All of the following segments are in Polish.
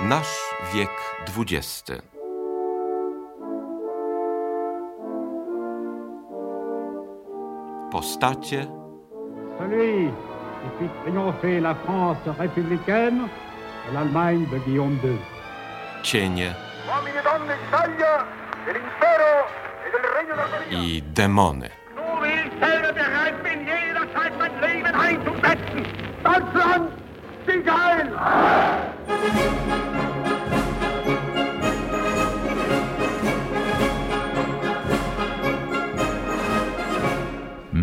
Nasz wiek XX. Postacie, Celui qui fit triompher la France républicaine et l'Allemagne de Guillaume II. cienie. Uomini e donne d'Italia, dell'impero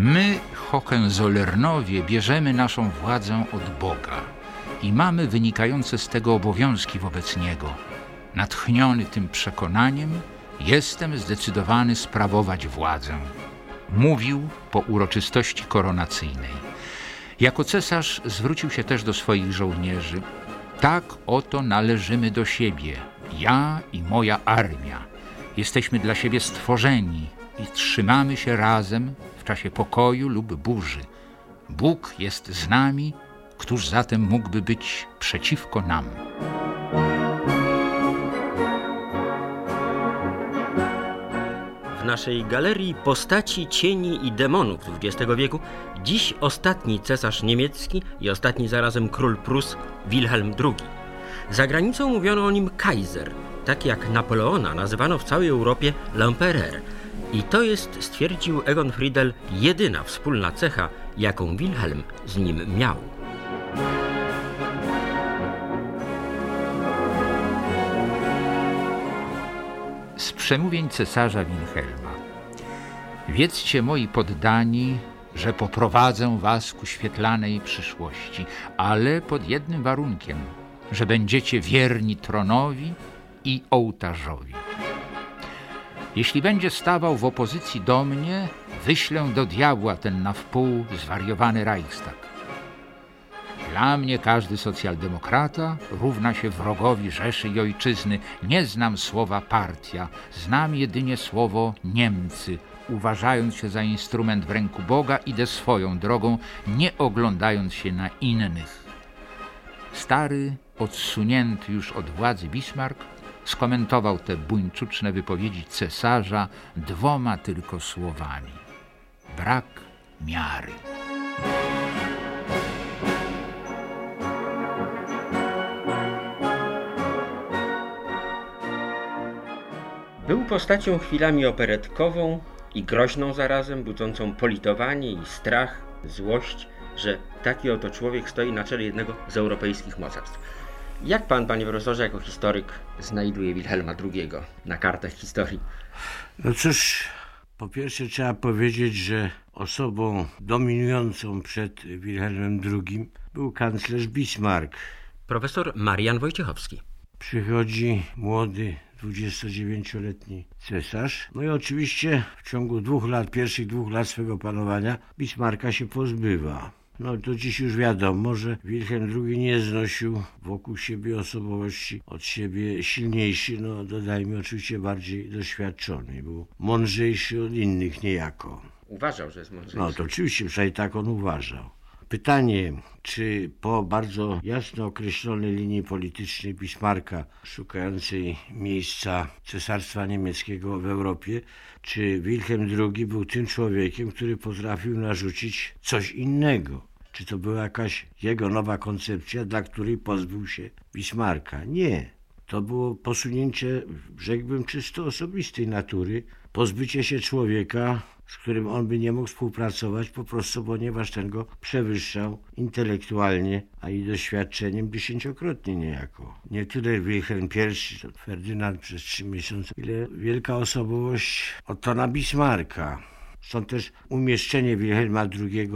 My, Hohenzollernowie, bierzemy naszą władzę od Boga i mamy wynikające z tego obowiązki wobec Niego. Natchniony tym przekonaniem, jestem zdecydowany sprawować władzę. Mówił po uroczystości koronacyjnej. Jako cesarz zwrócił się też do swoich żołnierzy. Tak oto należymy do siebie, ja i moja armia. Jesteśmy dla siebie stworzeni i trzymamy się razem w czasie pokoju lub burzy. Bóg jest z nami, któż zatem mógłby być przeciwko nam? W naszej galerii postaci, cieni i demonów XX wieku dziś ostatni cesarz niemiecki i ostatni zarazem król Prus Wilhelm II. Za granicą mówiono o nim Kaiser, tak jak Napoleona nazywano w całej Europie L'Empereur. I to jest, stwierdził Egon Friedel, jedyna wspólna cecha, jaką Wilhelm z nim miał. z przemówień cesarza Wilhelma. Wiedzcie, moi poddani, że poprowadzę was ku świetlanej przyszłości, ale pod jednym warunkiem, że będziecie wierni tronowi i ołtarzowi. Jeśli będzie stawał w opozycji do mnie, wyślę do diabła ten na wpół zwariowany Reichstag. Dla mnie każdy socjaldemokrata równa się wrogowi Rzeszy i Ojczyzny. Nie znam słowa partia, znam jedynie słowo Niemcy. Uważając się za instrument w ręku Boga, idę swoją drogą, nie oglądając się na innych. Stary, odsunięty już od władzy Bismarck, skomentował te buńczuczne wypowiedzi cesarza dwoma tylko słowami: brak miary. Był postacią chwilami operetkową i groźną zarazem, budzącą politowanie i strach, złość, że taki oto człowiek stoi na czele jednego z europejskich mocarstw. Jak pan, panie profesorze, jako historyk znajduje Wilhelma II na kartach historii? No cóż, po pierwsze trzeba powiedzieć, że osobą dominującą przed Wilhelmem II był kanclerz Bismarck. Profesor Marian Wojciechowski. Przychodzi młody, 29-letni cesarz. No i oczywiście w ciągu dwóch lat, pierwszych dwóch lat swego panowania Bismarcka się pozbywa. No to dziś już wiadomo, że Wilhelm II nie znosił wokół siebie osobowości od siebie silniejszy, no dodajmy oczywiście bardziej doświadczony. Był mądrzejszy od innych niejako. Uważał, że jest mądrzejszy. No to oczywiście, przynajmniej tak on uważał. Pytanie, czy po bardzo jasno określonej linii politycznej Bismarcka, szukającej miejsca cesarstwa niemieckiego w Europie, czy Wilhelm II był tym człowiekiem, który potrafił narzucić coś innego? Czy to była jakaś jego nowa koncepcja, dla której pozbył się Bismarcka? Nie. To było posunięcie, rzekłbym, czysto osobistej natury, pozbycie się człowieka, z którym on by nie mógł współpracować, po prostu ponieważ ten go przewyższał intelektualnie, a i doświadczeniem dziesięciokrotnie niejako. Nie tyle Wilhelm I, Ferdynand przez trzy miesiące, ile wielka osobowość Ottona Bismarcka. Stąd też umieszczenie Wilhelma II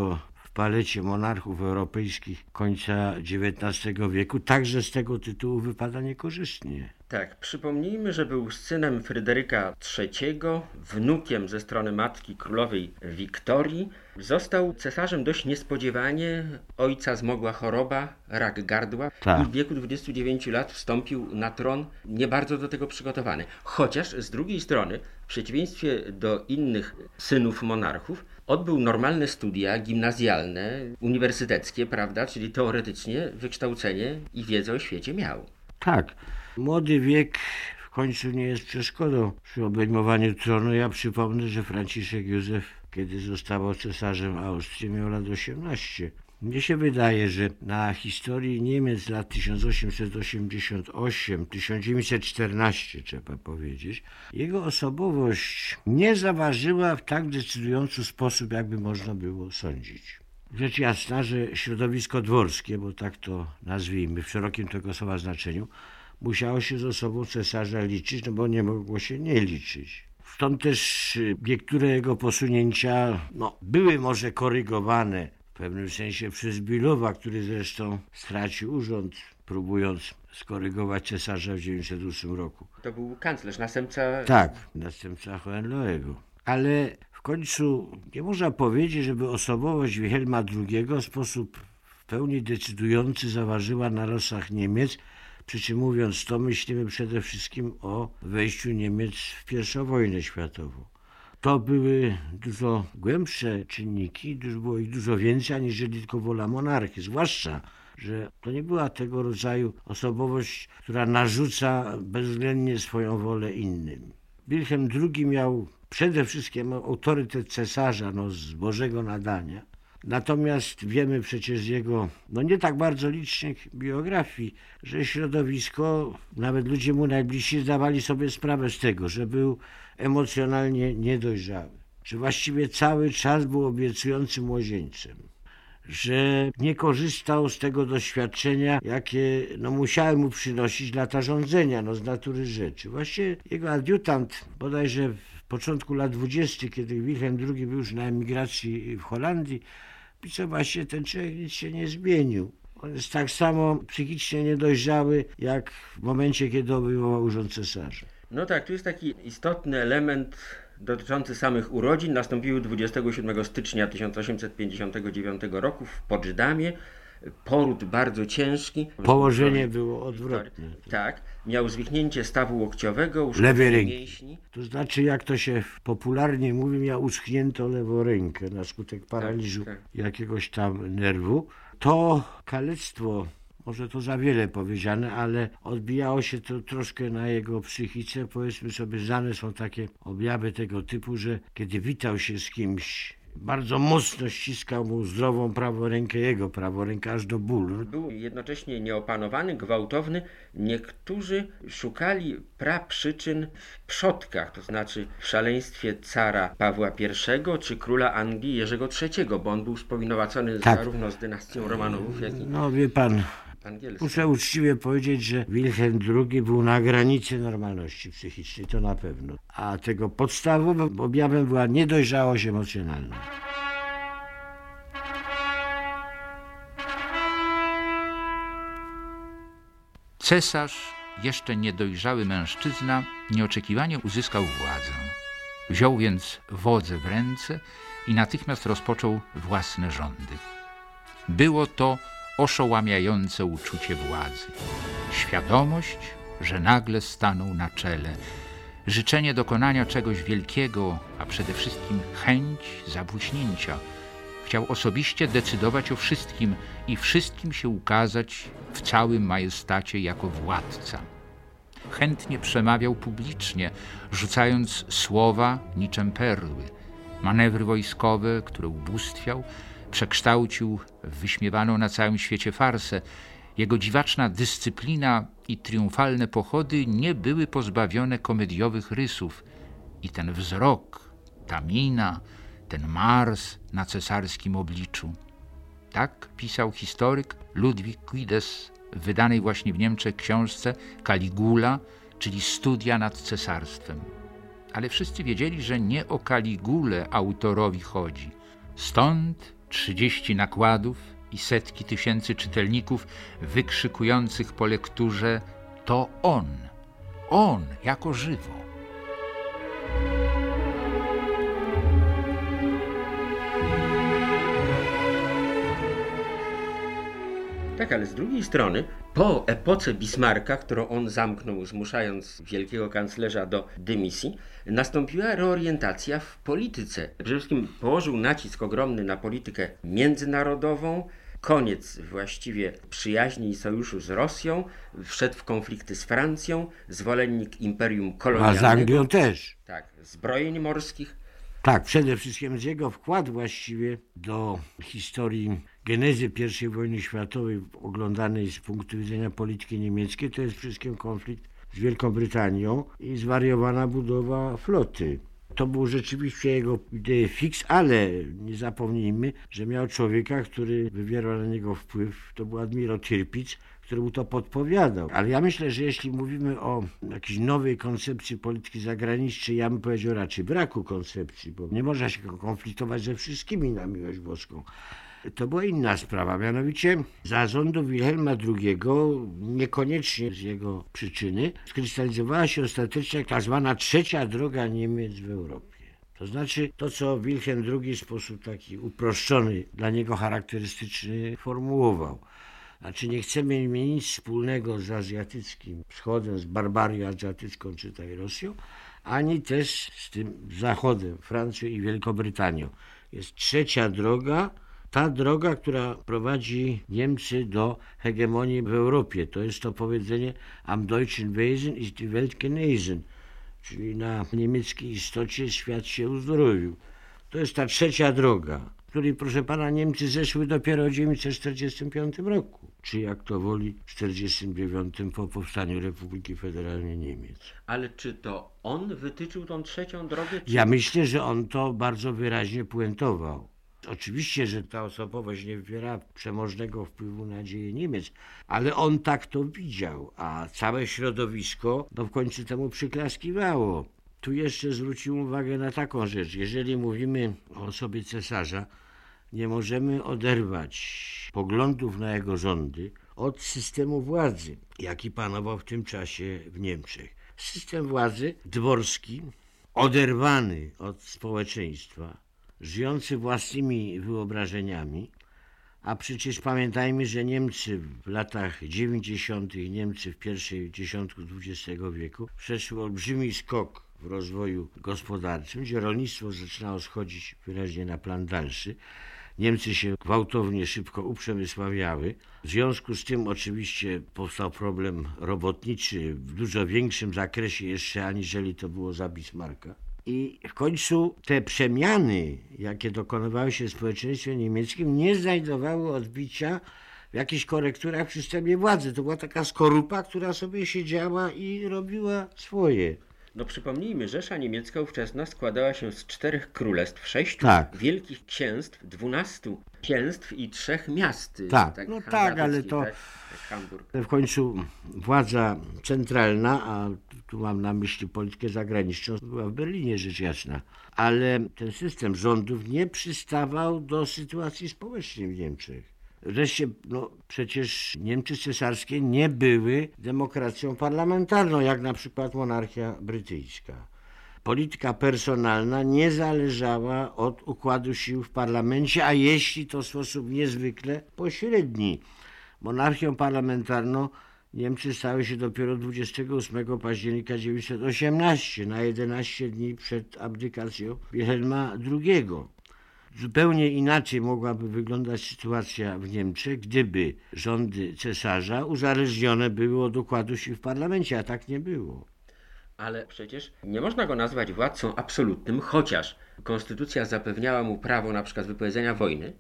w palecie monarchów europejskich końca XIX wieku także z tego tytułu wypada niekorzystnie. Tak, przypomnijmy, że był synem Fryderyka III, wnukiem ze strony matki królowej Wiktorii. Został cesarzem dość niespodziewanie. Ojca zmogła choroba, rak gardła Tak. i w wieku 29 lat wstąpił na tron nie bardzo do tego przygotowany. Chociaż z drugiej strony, w przeciwieństwie do innych synów monarchów, odbył normalne studia gimnazjalne, uniwersyteckie, prawda, czyli teoretycznie wykształcenie i wiedzę o świecie miał. Tak. Młody wiek w końcu nie jest przeszkodą przy obejmowaniu tronu. Ja przypomnę, że Franciszek Józef, kiedy zostawał cesarzem Austrii, miał lat 18. Mnie się wydaje, że na historii Niemiec lat 1888-1914, trzeba powiedzieć, jego osobowość nie zaważyła w tak decydujący sposób, jakby można było sądzić. Rzecz jasna, że środowisko dworskie, bo tak to nazwijmy w szerokim tego słowa znaczeniu, musiało się z osobą cesarza liczyć, no bo nie mogło się nie liczyć. Stąd też niektóre jego posunięcia no, były może korygowane w pewnym sensie przez Bilowa, który zresztą stracił urząd, próbując skorygować cesarza w 1908 roku. To był kanclerz, następca... Tak, następca Hohenloego. Ale w końcu nie można powiedzieć, żeby osobowość Wilhelma II w sposób w pełni decydujący zaważyła na losach Niemiec, przy czym mówiąc to, myślimy przede wszystkim o wejściu Niemiec w I wojnę światową. To były dużo głębsze czynniki, było ich dużo więcej, aniżeli tylko wola monarchii. Zwłaszcza, że to nie była tego rodzaju osobowość, która narzuca bezwzględnie swoją wolę innym. Wilhelm II miał przede wszystkim autorytet cesarza no, z Bożego nadania. Natomiast wiemy przecież z jego no nie tak bardzo licznych biografii, że środowisko, nawet ludzie mu najbliżsi zdawali sobie sprawę z tego, że był emocjonalnie niedojrzały, że właściwie cały czas był obiecującym młodzieńcem, że nie korzystał z tego doświadczenia, jakie no, musiały mu przynosić lata rządzenia no, z natury rzeczy. Właściwie jego adiutant bodajże w początku lat dwudziestych, kiedy Wilhelm II był już na emigracji w Holandii, pisał właśnie ten człowiek nic się nie zmienił. On jest tak samo psychicznie niedojrzały, jak w momencie, kiedy obejmował urząd cesarza. No tak, tu jest taki istotny element dotyczący samych urodzin. Nastąpiły 27 stycznia 1859 roku w Poczdamie. Poród bardzo ciężki. Położenie było odwrotne. Tak, miał zwichnięcie stawu łokciowego, Lewej ręki. mięśni. To znaczy, jak to się popularnie mówi, miał uschniętą lewą rękę na skutek paraliżu tak. jakiegoś tam nerwu. To kalectwo, może to za wiele powiedziane, ale odbijało się to troszkę na jego psychice. Powiedzmy sobie, znane są takie objawy tego typu, że kiedy witał się z kimś, bardzo mocno ściskał mu zdrową prawą rękę, jego prawą rękę, aż do bólu. Był jednocześnie nieopanowany, gwałtowny. Niektórzy szukali praprzyczyn w przodkach, to znaczy w szaleństwie cara Pawła I czy króla Anglii Jerzego III, bo on był spowinowacony Tak. zarówno z dynastią Romanowów, jak i No wie pan, muszę uczciwie powiedzieć, że Wilhelm II był na granicy normalności psychicznej, to na pewno. A tego podstawowym objawem była niedojrzałość emocjonalna. Cesarz, jeszcze niedojrzały mężczyzna, nieoczekiwanie uzyskał władzę. Wziął więc wodze w ręce i natychmiast rozpoczął własne rządy. Było to oszołamiające uczucie władzy. Świadomość, że nagle stanął na czele. Życzenie dokonania czegoś wielkiego, a przede wszystkim chęć zabłyśnięcia. Chciał osobiście decydować o wszystkim i wszystkim się ukazać w całym majestacie jako władca. Chętnie przemawiał publicznie, rzucając słowa niczym perły. Manewry wojskowe, które ubóstwiał, przekształcił w wyśmiewaną na całym świecie farsę. Jego dziwaczna dyscyplina i triumfalne pochody nie były pozbawione komediowych rysów. I ten wzrok, ta mina, ten Mars na cesarskim obliczu. Tak pisał historyk Ludwik Guides w wydanej właśnie w Niemczech książce Caligula, czyli Studia nad cesarstwem. Ale wszyscy wiedzieli, że nie o Kaligulę autorowi chodzi. Stąd trzydzieści nakładów i setki tysięcy czytelników wykrzykujących po lekturze to on, on jako żywo. Tak, ale z drugiej strony, po epoce Bismarcka, którą on zamknął, zmuszając wielkiego kanclerza do dymisji, nastąpiła reorientacja w polityce. Przede wszystkim położył nacisk ogromny na politykę międzynarodową, koniec właściwie przyjaźni i sojuszu z Rosją, wszedł w konflikty z Francją, zwolennik imperium A kolonialnego. z Anglią też. Tak, zbrojeń morskich. Tak, przede wszystkim z jego wkład właściwie do historii genezy I wojny światowej, oglądanej z punktu widzenia polityki niemieckiej, to jest wszystkim konflikt z Wielką Brytanią i zwariowana budowa floty. To był rzeczywiście jego idea fix, ale nie zapomnijmy, że miał człowieka, który wywierał na niego wpływ, to był admirał Tirpitz, który mu to podpowiadał. Ale ja myślę, że jeśli mówimy o jakiejś nowej koncepcji polityki zagranicznej, ja bym powiedział raczej braku koncepcji, bo nie można się konfliktować ze wszystkimi na miłość boską. To była inna sprawa, mianowicie za rządów Wilhelma II, niekoniecznie z jego przyczyny, skrystalizowała się ostatecznie tak zwana trzecia droga Niemiec w Europie. To znaczy to, co Wilhelm II w sposób taki uproszczony, dla niego charakterystyczny formułował. Znaczy nie chcemy mieć nic wspólnego z azjatyckim wschodem, z barbarią azjatycką, czytaj Rosją, ani też z tym zachodem, Francją i Wielkobrytanią. Jest trzecia droga, ta droga, która prowadzi Niemcy do hegemonii w Europie. To jest to powiedzenie am deutschen Wesen ist die Welt genesen, czyli na niemieckiej istocie świat się uzdrowił. To jest ta trzecia droga, której, proszę pana, Niemcy zeszły dopiero w 1945 roku, czy jak to woli, w 1949 po powstaniu Republiki Federalnej Niemiec. Ale czy to on wytyczył tą trzecią drogę? Czy... Ja myślę, że on to bardzo wyraźnie puentował. Oczywiście, że ta osobowość nie wywiera przemożnego wpływu na dzieje Niemiec, ale on tak to widział, a całe środowisko no w końcu temu przyklaskiwało. Tu jeszcze zwróciłem uwagę na taką rzecz. Jeżeli mówimy o osobie cesarza, nie możemy oderwać poglądów na jego rządy od systemu władzy, jaki panował w tym czasie w Niemczech. System władzy dworski, oderwany od społeczeństwa, żyjący własnymi wyobrażeniami, a przecież pamiętajmy, że Niemcy w latach 90., Niemcy w pierwszej dziesiątku XX wieku przeszły olbrzymi skok w rozwoju gospodarczym, gdzie rolnictwo zaczynało schodzić wyraźnie na plan dalszy. Niemcy się gwałtownie szybko uprzemysławiały. W związku z tym oczywiście powstał problem robotniczy w dużo większym zakresie jeszcze aniżeli to było za Bismarcka. I w końcu te przemiany, jakie dokonywały się w społeczeństwie niemieckim, nie znajdowały odbicia w jakichś korekturach w systemie władzy. To była taka skorupa, która sobie siedziała i robiła swoje. No przypomnijmy, Rzesza Niemiecka ówczesna składała się z czterech królestw, sześciu Tak. wielkich księstw, dwunastu księstw i trzech miast. Tak, no tak, ale to- Tak, jak Hamburg. W końcu władza centralna, a tu mam na myśli politykę zagraniczną, była w Berlinie rzecz jasna. Ale ten system rządów nie przystawał do sytuacji społecznej w Niemczech. Wreszcie, no przecież Niemcy cesarskie nie były demokracją parlamentarną, jak na przykład monarchia brytyjska. Polityka personalna nie zależała od układu sił w parlamencie, a jeśli to w sposób niezwykle pośredni. Monarchią parlamentarną Niemcy stały się dopiero 28 października 1918, na 11 dni przed abdykacją Wilhelma II. Zupełnie inaczej mogłaby wyglądać sytuacja w Niemczech, gdyby rządy cesarza uzależnione były od układu sił w parlamencie, a tak nie było. Ale przecież nie można go nazwać władcą absolutnym, chociaż konstytucja zapewniała mu prawo na przykład wypowiedzenia wojny,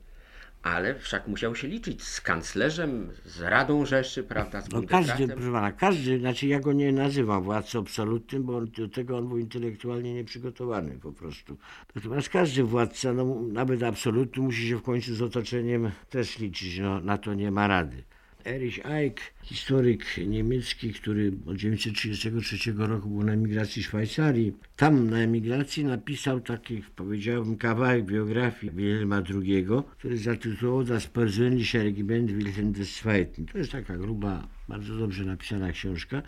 ale wszak musiał się liczyć z kanclerzem, z Radą Rzeszy, prawda, z No każdy, proszę pana, każdy, znaczy ja go nie nazywam władcą absolutnym, bo on, do tego on był intelektualnie nieprzygotowany po prostu. Natomiast każdy władca, no, nawet absolutny, musi się w końcu z otoczeniem też liczyć, no, na to nie ma rady. Erich Eick, historyk niemiecki, który od 1933 roku był na emigracji Szwajcarii, tam na emigracji napisał taki, powiedziałbym, kawałek biografii Wilhelma II, który zatytułował Das persönliche Regiment Wilhelm II. To jest taka gruba, bardzo dobrze napisana książka.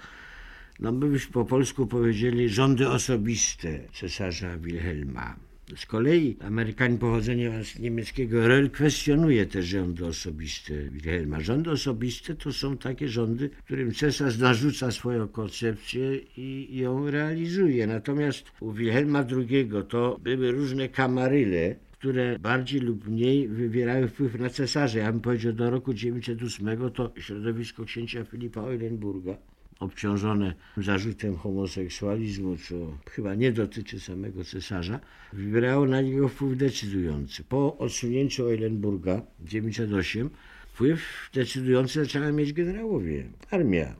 No my byśmy po polsku powiedzieli rządy osobiste cesarza Wilhelma. Z kolei Amerykanin pochodzenia z niemieckiego Röll kwestionuje te rządy osobiste Wilhelma. Rządy osobiste to są takie rządy, którym cesarz narzuca swoją koncepcję i ją realizuje. Natomiast u Wilhelma II to były różne kamaryle, które bardziej lub mniej wywierały wpływ na cesarza. Ja bym powiedział, do roku 908 to środowisko księcia Filipa Eulenburga, obciążone zarzutem homoseksualizmu, co chyba nie dotyczy samego cesarza, wywierało na niego wpływ decydujący. Po odsunięciu Eulenburga 908 wpływ decydujący zaczęła mieć generałowie, armia.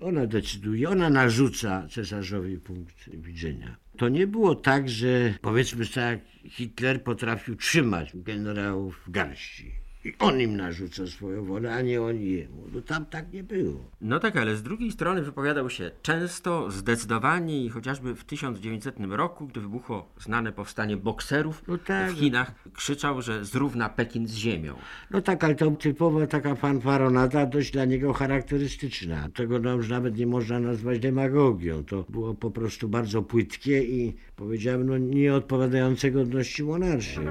Ona decyduje, ona narzuca cesarzowi punkt widzenia. To nie było tak, że powiedzmy tak Hitler potrafił trzymać generałów w garści. I on im narzuca swoją wolę, a nie oni jemu. No tam tak nie było. No tak, ale z drugiej strony wypowiadał się często, zdecydowanie i chociażby w 1900 roku, gdy wybuchło znane powstanie bokserów No tak. w Chinach, krzyczał, że zrówna Pekin z ziemią. No tak, ale to typowa taka fanfaronada, dość dla niego charakterystyczna. Tego no już nawet nie można nazwać demagogią. To było po prostu bardzo płytkie i powiedziałem, no nie odpowiadające godności monarchii.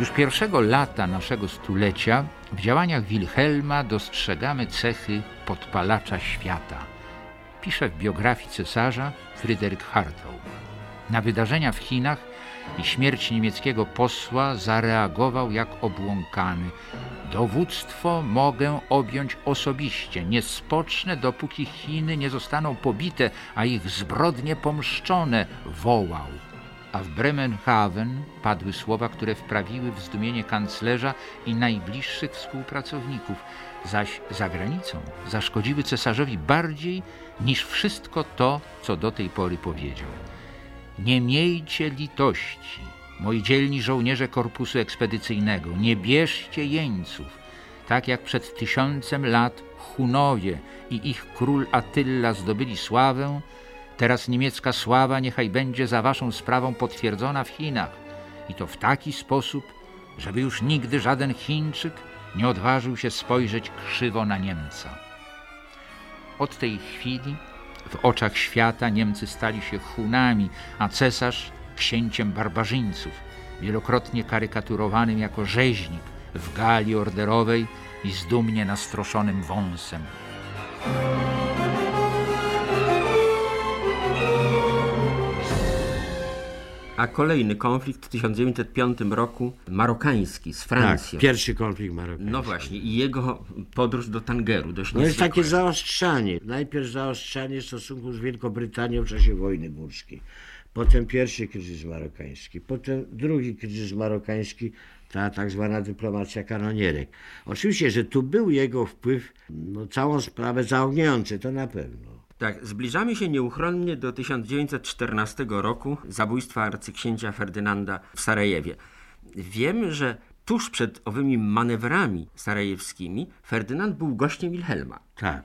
Już pierwszego lata naszego stulecia w działaniach Wilhelma dostrzegamy cechy podpalacza świata. Pisze w biografii cesarza Fryderyk Hartau. Na wydarzenia w Chinach i śmierć niemieckiego posła zareagował jak obłąkany. Dowództwo mogę objąć osobiście. Nie spocznę, dopóki Chiny nie zostaną pobite, a ich zbrodnie pomszczone, wołał a w Bremenhaven padły słowa, które wprawiły w zdumienie kanclerza i najbliższych współpracowników, zaś za granicą zaszkodziły cesarzowi bardziej niż wszystko to, co do tej pory powiedział. Nie miejcie litości, moi dzielni żołnierze korpusu ekspedycyjnego, nie bierzcie jeńców, tak jak przed tysiącem lat Hunowie i ich król Attila zdobyli sławę, Teraz niemiecka sława niechaj będzie za waszą sprawą potwierdzona w Chinach i to w taki sposób, żeby już nigdy żaden Chińczyk nie odważył się spojrzeć krzywo na Niemca. Od tej chwili w oczach świata Niemcy stali się Hunami, a cesarz księciem barbarzyńców, wielokrotnie karykaturowanym jako rzeźnik w gali orderowej i z dumnie nastroszonym wąsem. A kolejny konflikt w 1905 roku, marokański z Tak, Francją. pierwszy konflikt marokański. no właśnie, i jego podróż do Tangeru, dość No jest takie zaostrzanie. Najpierw zaostrzanie stosunków z Wielką Brytanią w czasie wojny górskiej. Potem pierwszy kryzys marokański. Potem drugi kryzys marokański, ta tak zwana dyplomacja kanonierek. Oczywiście, że tu był jego wpływ, no całą sprawę zaogniający, to na pewno. Tak, zbliżamy się nieuchronnie do 1914 roku, zabójstwa arcyksięcia Ferdynanda w Sarajewie. Wiem, że tuż przed owymi manewrami sarajewskimi Ferdynand był gościem Wilhelma. Tak.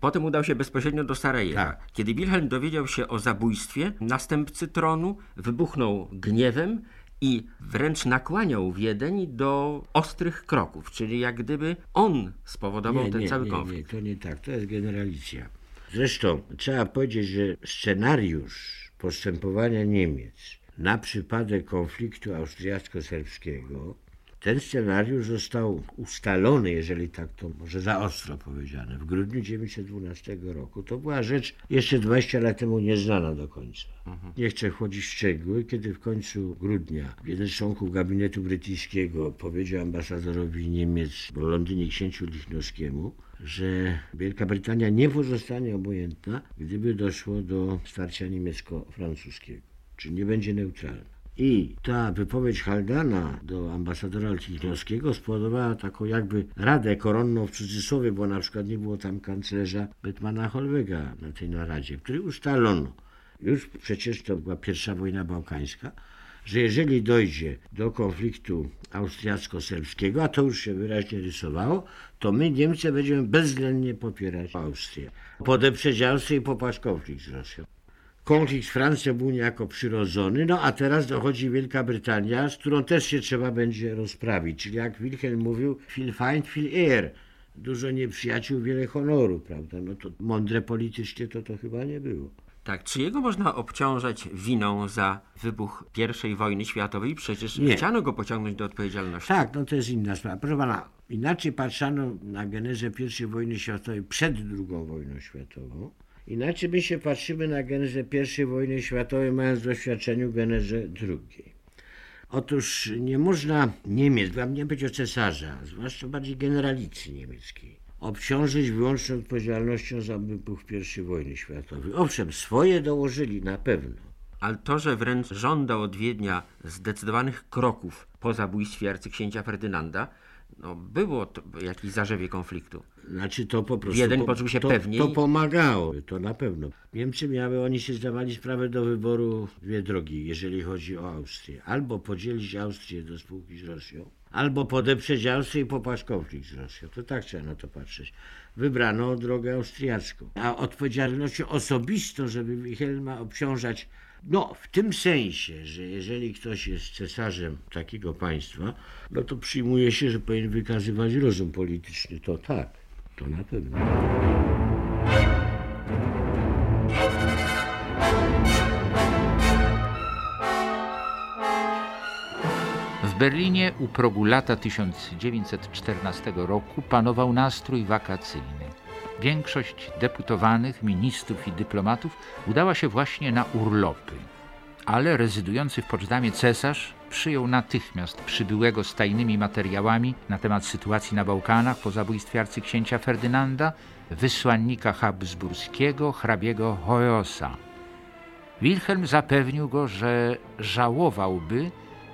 Potem udał się bezpośrednio do Sarajewa. Tak. Kiedy Wilhelm dowiedział się o zabójstwie następcy tronu, wybuchnął gniewem i wręcz nakłaniał Wiedeń do ostrych kroków, czyli jak gdyby on spowodował ten cały nie, konflikt. Nie, to nie tak, to jest generalicja. Zresztą trzeba powiedzieć, że scenariusz postępowania Niemiec na przypadek konfliktu austriacko-serbskiego, ten scenariusz został ustalony, jeżeli tak to może za ostro powiedziane, w grudniu 1912 roku. To była rzecz jeszcze 20 lat temu nieznana do końca. Nie chcę wchodzić w szczegóły, kiedy w końcu grudnia jeden z członków gabinetu brytyjskiego powiedział ambasadorowi Niemiec w Londynie księciu Lichnowskiemu, że Wielka Brytania nie pozostanie obojętna, gdyby doszło do starcia niemiecko-francuskiego, czyli nie będzie neutralna. I ta wypowiedź Haldana do ambasadora Lichnowskiego spowodowała taką jakby radę koronną w cudzysłowie, bo na przykład nie było tam kanclerza Betmana Holwega na tej naradzie, w której ustalono, już przecież to była pierwsza wojna bałkańska, że jeżeli dojdzie do konfliktu austriacko-serbskiego, a to już się wyraźnie rysowało, to my Niemcy będziemy bezwzględnie popierać Austrię. Podeprzeć Austrię i popaść konflikt z Rosją. Konflikt z Francją był niejako przyrodzony, no a teraz dochodzi Wielka Brytania, z którą też się trzeba będzie rozprawić. Czyli jak Wilhelm mówił, viel Feind, viel Ehr. Dużo nieprzyjaciół, wiele honoru, prawda? No to mądre politycznie to to chyba nie było. Tak, czy jego można obciążać winą za wybuch I wojny światowej? Przecież Nie. chciano go pociągnąć do odpowiedzialności. Tak, no to jest inna sprawa. Proszę pana, inaczej patrzano na genezę I wojny światowej przed II wojną światową. Inaczej my się patrzymy na genezę I wojny światowej, mając w doświadczeniu genezę II. Otóż nie można Niemiec, bo nie być o cesarza, zwłaszcza bardziej generalicji niemieckiej, obciążyć wyłączną odpowiedzialnością za wybuch I wojny światowej. Owszem, swoje dołożyli na pewno. Ale to, że wręcz żądał od Wiednia zdecydowanych kroków po zabójstwie arcyksięcia Ferdynanda, no było to jakieś zarzewie konfliktu. Znaczy to po prostu. Po- poczuł się to, pewniej. To pomagało, to na pewno. Niemcy miały, oni się zdawali sprawę do wyboru dwie drogi, jeżeli chodzi o Austrię. Albo podzielić Austrię do spółki z Rosją, albo podeprzeć Austrię i popaść konflikt z Rosją. To tak trzeba na to patrzeć. Wybrano drogę austriacką. A odpowiedzialnością osobistą, żeby Wilhelma obciążać no, w tym sensie, że jeżeli ktoś jest cesarzem takiego państwa, no to przyjmuje się, że powinien wykazywać rozum polityczny. To tak, to na pewno. Berlinie u progu lata 1914 roku panował nastrój wakacyjny. Większość deputowanych, ministrów i dyplomatów udała się właśnie na urlopy. Ale rezydujący w Poczdamie cesarz przyjął natychmiast przybyłego z tajnymi materiałami na temat sytuacji na Bałkanach po zabójstwie arcyksięcia Ferdynanda, wysłannika habsburskiego, hrabiego Hojosa. Wilhelm zapewnił go, że żałowałby,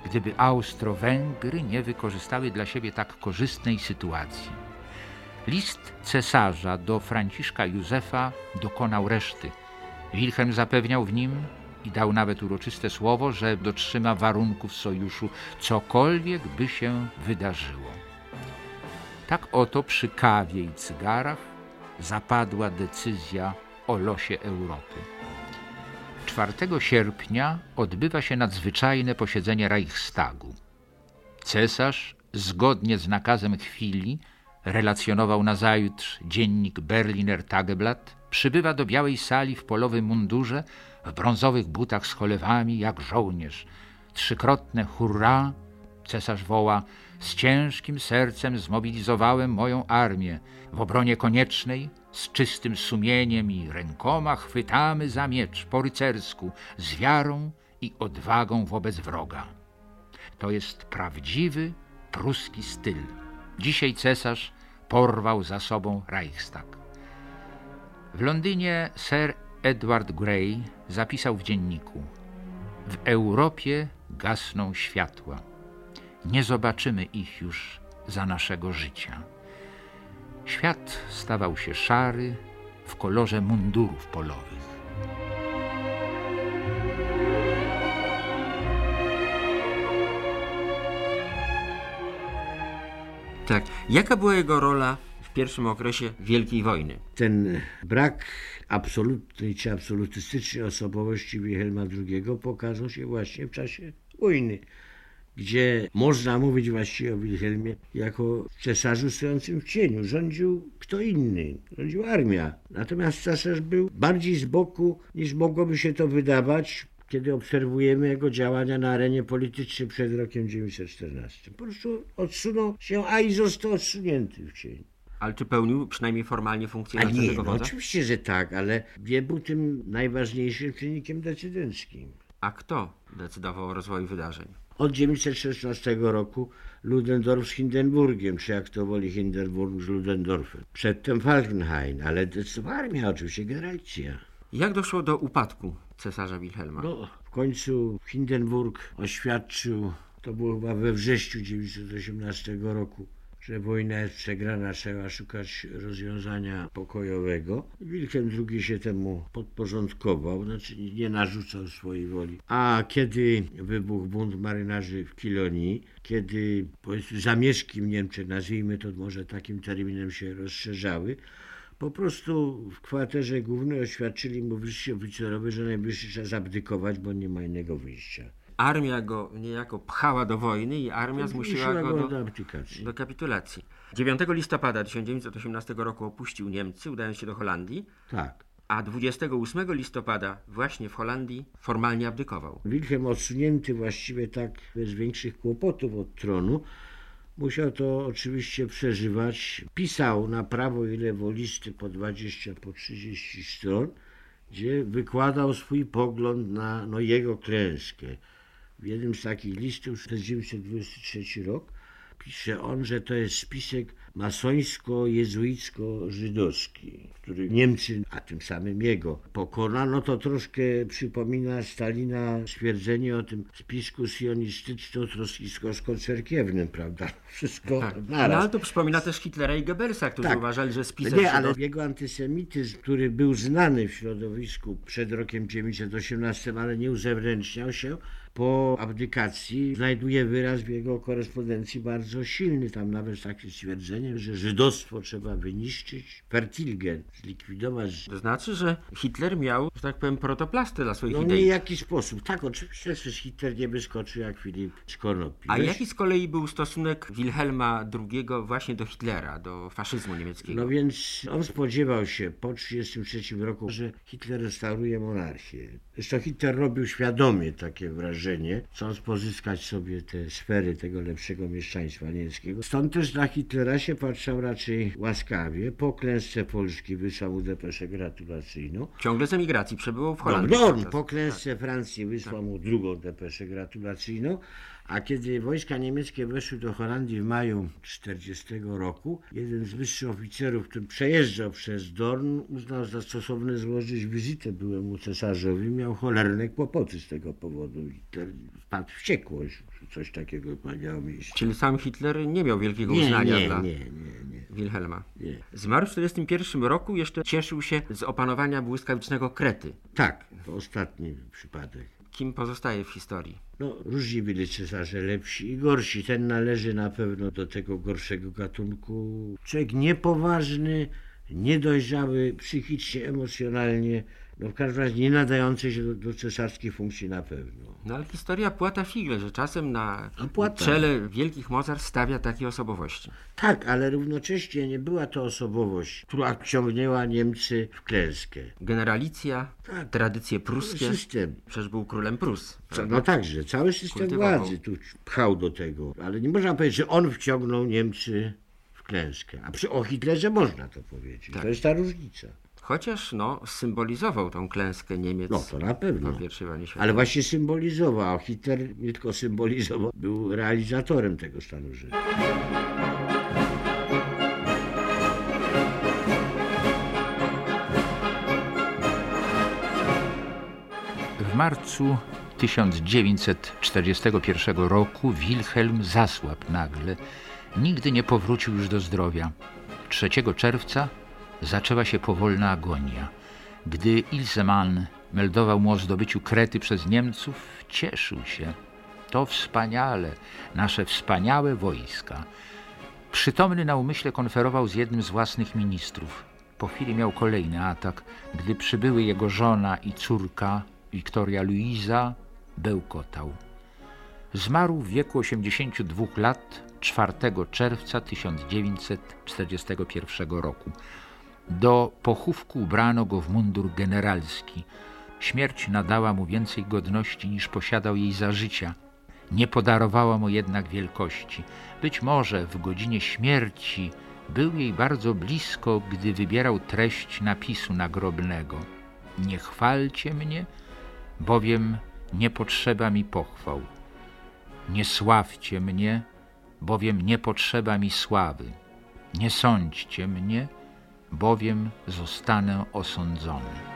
gdyby Austro-Węgry nie wykorzystały dla siebie tak korzystnej sytuacji. List cesarza do Franciszka Józefa dokonał reszty. Wilhelm zapewniał w nim i dał nawet uroczyste słowo, że dotrzyma warunków sojuszu, cokolwiek by się wydarzyło. Tak oto przy kawie i cygarach zapadła decyzja o losie Europy. 4 sierpnia odbywa się nadzwyczajne posiedzenie Reichstagu. Cesarz, zgodnie z nakazem chwili, relacjonował nazajutrz dziennik Berliner Tageblatt, przybywa do białej sali w polowym mundurze, w brązowych butach z cholewami, jak żołnierz. Trzykrotne hurra! Cesarz woła, z ciężkim sercem zmobilizowałem moją armię. W obronie koniecznej, z czystym sumieniem i rękoma chwytamy za miecz po rycersku, z wiarą i odwagą wobec wroga. To jest prawdziwy pruski styl. Dzisiaj cesarz porwał za sobą Reichstag. W Londynie Sir Edward Grey zapisał w dzienniku: W Europie gasną światła. Nie zobaczymy ich już za naszego życia. Świat stawał się szary w kolorze mundurów polowych. Tak. Jaka była jego rola w pierwszym okresie Wielkiej Wojny? Ten brak absolutnej czy absolutystycznej osobowości Wilhelma II pokazał się właśnie w czasie wojny, gdzie można mówić właściwie o Wilhelmie jako cesarzu stojącym w cieniu. Rządził kto inny, rządził armia. Natomiast cesarz był bardziej z boku niż mogłoby się to wydawać, kiedy obserwujemy jego działania na arenie politycznej przed rokiem 1914. Po prostu odsunął się, a i został odsunięty w cień. Ale czy pełnił przynajmniej formalnie funkcję A nie, naczelnego no wodza? oczywiście, że tak, ale nie był tym najważniejszym czynnikiem decydenckim. A kto decydował o rozwoju wydarzeń? Od 1916 roku Ludendorff z Hindenburgiem, czy jak to woli Hindenburg z Ludendorffem. Przedtem Falkenhayn, ale decydowała armia oczywiście, generacja. Jak doszło do upadku cesarza Wilhelma? No, w końcu Hindenburg oświadczył, to było chyba we wrześniu 1918 roku, że wojna jest przegrana, trzeba szukać rozwiązania pokojowego. Wilhelm II się temu podporządkował, znaczy nie narzucał swojej woli. A kiedy wybuchł bunt marynarzy w Kilonii, kiedy powiedzmy zamieszki Niemczech, nazwijmy to może takim terminem się rozszerzały, po prostu w kwaterze głównej oświadczyli mu wyżsi oficerowie, że najwyższy czas abdykować, bo nie ma innego wyjścia. Armia go niejako pchała do wojny i armia zmusiła Zmusiła go do do kapitulacji. 9 listopada 1918 roku opuścił Niemcy, udając się do Holandii. Tak. a 28 listopada właśnie w Holandii formalnie abdykował. Wilhelm odsunięty właściwie tak bez większych kłopotów od tronu, musiał to oczywiście przeżywać. Pisał na prawo i lewo listy po 20, po 30 stron, gdzie wykładał swój pogląd na no, jego klęskę. W jednym z takich listów, 1923 rok, pisze on, że to jest spisek masońsko-jezuicko-żydowski, który Niemcy, a tym samym jego, pokonano. To troszkę przypomina Stalina stwierdzenie o tym spisku sionistyczno-troskistowsko-cerkiewnym, prawda? Wszystko Tak. No, naraz. ale to przypomina też Hitlera i Goebbelsa, którzy Tak. uważali, że spisek Nie, ale jego antysemityzm, który był znany w środowisku przed rokiem 918, ale nie uzewnętrzniał się, po abdykacji znajduje wyraz w jego korespondencji bardzo silny. Tam nawet takie stwierdzenie, że żydostwo trzeba wyniszczyć, fertilgen, zlikwidować. To znaczy, że Hitler miał, że tak powiem, protoplastę dla swoich No nie idei. w jaki sposób. Tak, oczywiście, że Hitler nie wyskoczył jak Filip z Konopi. A Weź- jaki z kolei był stosunek Wilhelma II właśnie do Hitlera, do faszyzmu niemieckiego? No więc on spodziewał się po 1933 roku, że Hitler restauruje monarchię. Zresztą Hitler robił świadomie takie wrażenie, chcąc pozyskać sobie te sfery tego lepszego mieszczaństwa niemieckiego. Stąd też na Hitlera się patrzał raczej łaskawie. Po klęsce Polski wysłał mu depeszę gratulacyjną. Ciągle z emigracji przebywał w Holandii. no, po klęsce Francji wysłał mu drugą depeszę gratulacyjną, a kiedy wojska niemieckie weszły do Holandii w maju 1940 roku, jeden z wyższych oficerów, który przejeżdżał przez Dorn, uznał za stosowne złożyć wizytę byłemu cesarzowi. Miał cholerne kłopoty z tego powodu. Hitler wpadł w wściekłość, że coś takiego miało miejsce. Czyli sam Hitler nie miał wielkiego Nie, uznania nie, dla nie, nie, nie, Wilhelma. nie. Zmarł w 1941 roku, jeszcze cieszył się z opanowania błyskawicznego Krety. Tak, to ostatni przypadek. Kim pozostaje w historii? No, różni byli cesarze, lepsi i gorsi. Ten należy na pewno do tego gorszego gatunku. Człowiek niepoważny, niedojrzały psychicznie, emocjonalnie, no w każdym razie nie nadający się do, do cesarskich funkcji na pewno. No ale historia płata figle, że czasem na A płata. czele wielkich mocarstw stawia takie osobowości. Tak, ale równocześnie nie była to osobowość, która wciągnęła Niemcy w klęskę. Generalicja, Tak. tradycje pruskie. System. Przecież był królem Prus. prawda? No także, cały system Kultywował. władzy tu pchał do tego, ale nie można powiedzieć, że on wciągnął Niemcy w klęskę. A przy, o Hitlerze można to powiedzieć. Tak. To jest ta różnica. Chociaż no, symbolizował tą klęskę Niemiec No to na pewno. po I wojnie światowej. Ale właśnie symbolizował, a Hitler nie tylko symbolizował, był realizatorem tego stanu rzeczy. W marcu 1941 roku Wilhelm zasłabł nagle. Nigdy nie powrócił już do zdrowia. 3 czerwca zaczęła się powolna agonia. Gdy Ilseman meldował mu o zdobyciu Krety przez Niemców, cieszył się. To wspaniale, nasze wspaniałe wojska. Przytomny na umyśle konferował z jednym z własnych ministrów. Po chwili miał kolejny atak, gdy przybyły jego żona i córka, Wiktoria Luiza, bełkotał. Zmarł w wieku 82 lat 4 czerwca 1941 roku. Do pochówku ubrano go w mundur generalski. Śmierć nadała mu więcej godności niż posiadał jej za życia. Nie podarowała mu jednak wielkości. Być może w godzinie śmierci był jej bardzo blisko, gdy wybierał treść napisu nagrobnego. Nie chwalcie mnie, bowiem nie potrzeba mi pochwał. Nie sławcie mnie, bowiem nie potrzeba mi sławy. Nie sądźcie mnie, bowiem zostanę osądzony.